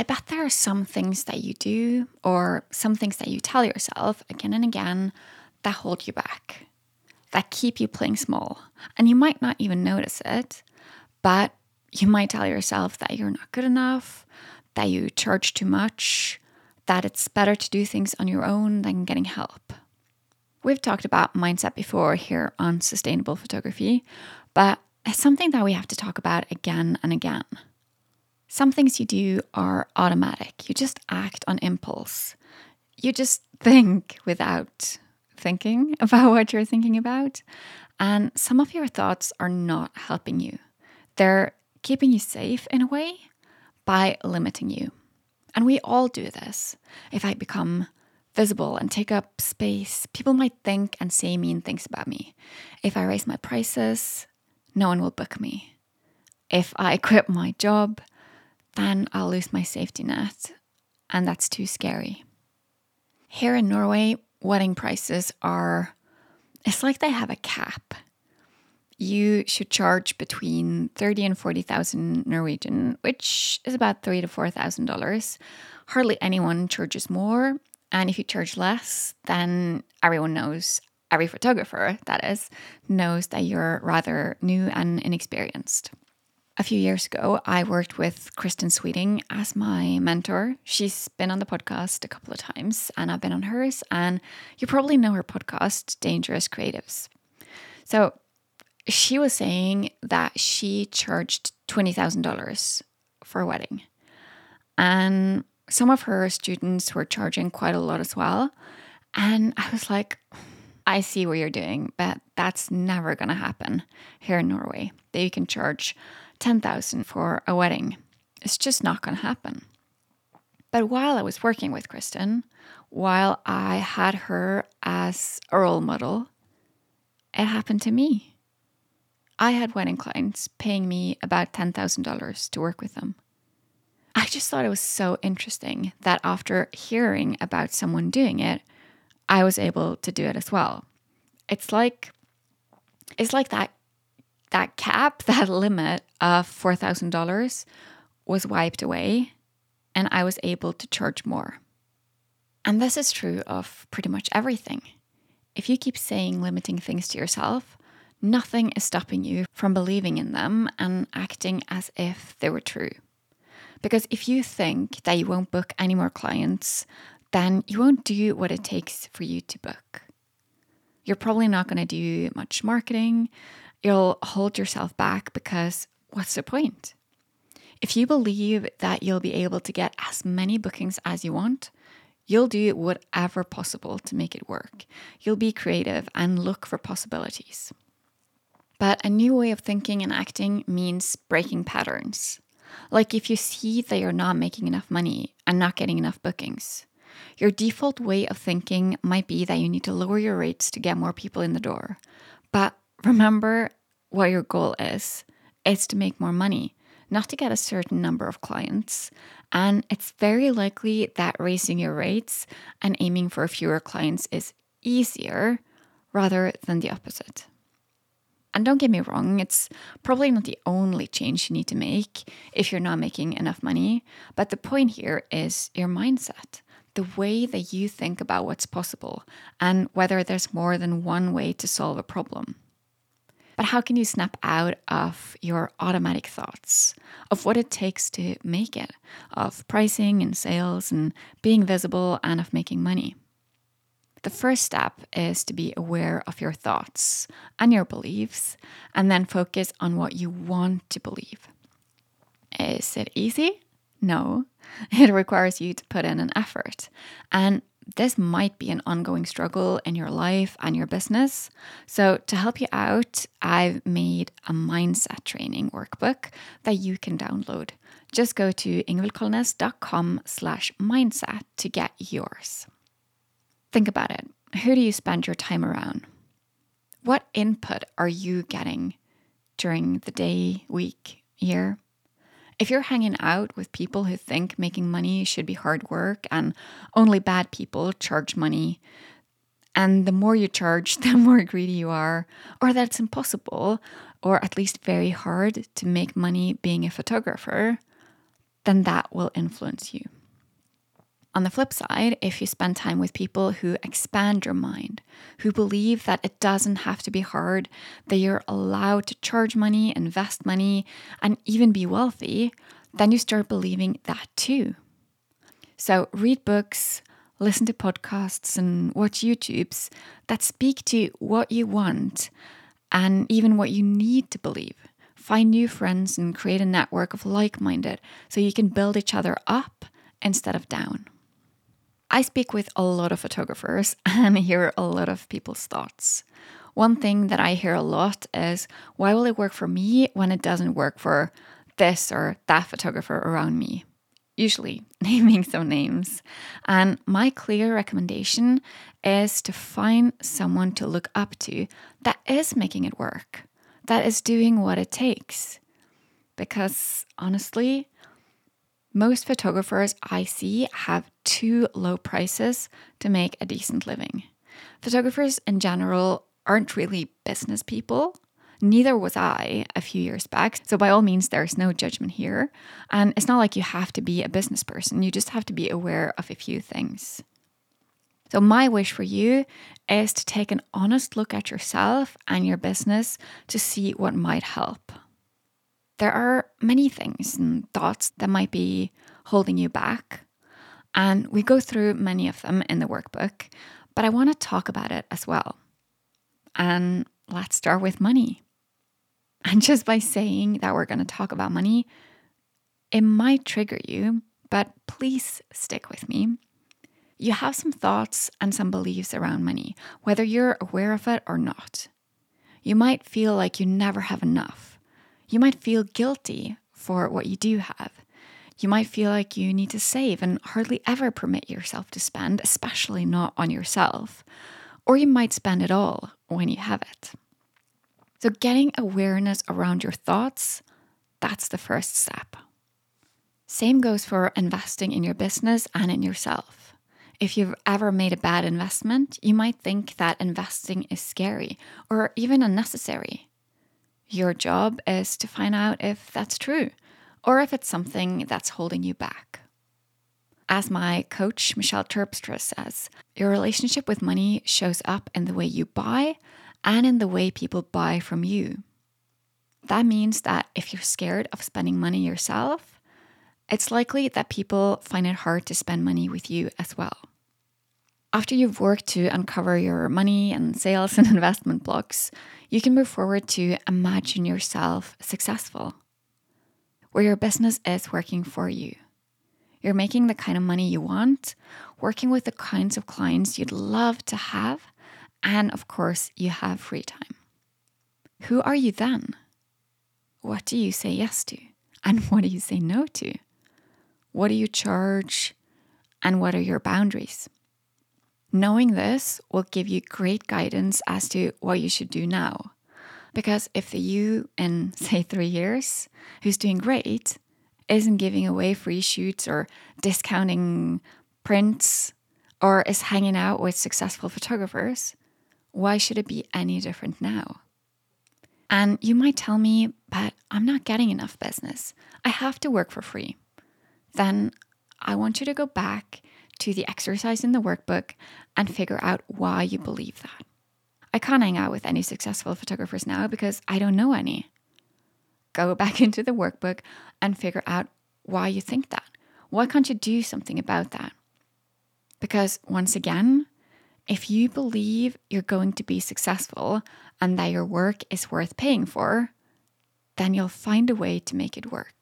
I bet there are some things that you do or some things that you tell yourself again and again that hold you back, that keep you playing small. And you might not even notice it, but you might tell yourself that you're not good enough, that you charge too much, that it's better to do things on your own than getting help. We've talked about mindset before here on sustainable photography, but it's something that we have to talk about again and again. Some things you do are automatic. You just act on impulse. You just think without thinking about what you're thinking about. And some of your thoughts are not helping you. They're keeping you safe in a way by limiting you. And we all do this. If I become visible and take up space, people might think and say mean things about me. If I raise my prices, no one will book me. If I quit my job, then I'll lose my safety net, and that's too scary. Here in Norway, wedding prices are, it's like they have a cap. You should charge between 30 and 40,000 Norwegian, which is about three to $4,000. Hardly anyone charges more. And if you charge less, then everyone knows, every photographer, that is, knows that you're rather new and inexperienced a few years ago, I worked with Kristen Sweeting as my mentor. She's been on the podcast a couple of times, and I've been on hers. And you probably know her podcast, Dangerous Creatives. So she was saying that she charged $20,000 for a wedding. And some of her students were charging quite a lot as well. And I was like, I see what you're doing, but that's never going to happen here in Norway. That you can charge 10,000 for a wedding. It's just not going to happen. But while I was working with Kristen, while I had her as a role model, it happened to me. I had wedding clients paying me about $10,000 to work with them. I just thought it was so interesting that after hearing about someone doing it, I was able to do it as well. It's like it's like that that cap, that limit of $4,000 was wiped away and I was able to charge more. And this is true of pretty much everything. If you keep saying limiting things to yourself, nothing is stopping you from believing in them and acting as if they were true. Because if you think that you won't book any more clients, then you won't do what it takes for you to book. You're probably not going to do much marketing you'll hold yourself back because what's the point? If you believe that you'll be able to get as many bookings as you want, you'll do whatever possible to make it work. You'll be creative and look for possibilities. But a new way of thinking and acting means breaking patterns. Like if you see that you're not making enough money and not getting enough bookings, your default way of thinking might be that you need to lower your rates to get more people in the door. But remember what your goal is. It's to make more money, not to get a certain number of clients. And it's very likely that raising your rates and aiming for fewer clients is easier rather than the opposite. And don't get me wrong, it's probably not the only change you need to make if you're not making enough money. But the point here is your mindset, the way that you think about what's possible, and whether there's more than one way to solve a problem. But how can you snap out of your automatic thoughts of what it takes to make it, of pricing and sales and being visible and of making money? The first step is to be aware of your thoughts and your beliefs, and then focus on what you want to believe. Is it easy? No. It requires you to put in an effort. And this might be an ongoing struggle in your life and your business. So, to help you out, I've made a mindset training workbook that you can download. Just go to ingvildkolnes.com slash mindset to get yours. Think about it. Who do you spend your time around? What input are you getting during the day, week, year? If you're hanging out with people who think making money should be hard work and only bad people charge money, and the more you charge, the more greedy you are, or that it's impossible, or at least very hard to make money being a photographer, then that will influence you. On the flip side, if you spend time with people who expand your mind, who believe that it doesn't have to be hard, that you're allowed to charge money, invest money, and even be wealthy, then you start believing that too. So read books, listen to podcasts, and watch YouTubes that speak to what you want and even what you need to believe. Find new friends and create a network of like minded so you can build each other up instead of down. I speak with a lot of photographers and hear a lot of people's thoughts. One thing that I hear a lot is why will it work for me when it doesn't work for this or that photographer around me? Usually naming some names. And my clear recommendation is to find someone to look up to that is making it work, that is doing what it takes. Because honestly, most photographers I see have too low prices to make a decent living. Photographers in general aren't really business people. Neither was I a few years back. So, by all means, there's no judgment here. And it's not like you have to be a business person, you just have to be aware of a few things. So, my wish for you is to take an honest look at yourself and your business to see what might help. There are many things and thoughts that might be holding you back. And we go through many of them in the workbook, but I want to talk about it as well. And let's start with money. And just by saying that we're going to talk about money, it might trigger you, but please stick with me. You have some thoughts and some beliefs around money, whether you're aware of it or not. You might feel like you never have enough you might feel guilty for what you do have. You might feel like you need to save and hardly ever permit yourself to spend, especially not on yourself. Or you might spend it all when you have it. So, getting awareness around your thoughts, that's the first step. Same goes for investing in your business and in yourself. If you've ever made a bad investment, you might think that investing is scary or even unnecessary. Your job is to find out if that's true or if it's something that's holding you back. As my coach, Michelle Terpstra, says, your relationship with money shows up in the way you buy and in the way people buy from you. That means that if you're scared of spending money yourself, it's likely that people find it hard to spend money with you as well. After you've worked to uncover your money and sales and investment blocks, you can move forward to imagine yourself successful, where your business is working for you. You're making the kind of money you want, working with the kinds of clients you'd love to have, and of course, you have free time. Who are you then? What do you say yes to? And what do you say no to? What do you charge? And what are your boundaries? Knowing this will give you great guidance as to what you should do now. Because if the you in, say, three years, who's doing great, isn't giving away free shoots or discounting prints or is hanging out with successful photographers, why should it be any different now? And you might tell me, but I'm not getting enough business. I have to work for free. Then I want you to go back to the exercise in the workbook and figure out why you believe that. I can't hang out with any successful photographers now because I don't know any. Go back into the workbook and figure out why you think that. Why can't you do something about that? Because once again, if you believe you're going to be successful and that your work is worth paying for, then you'll find a way to make it work.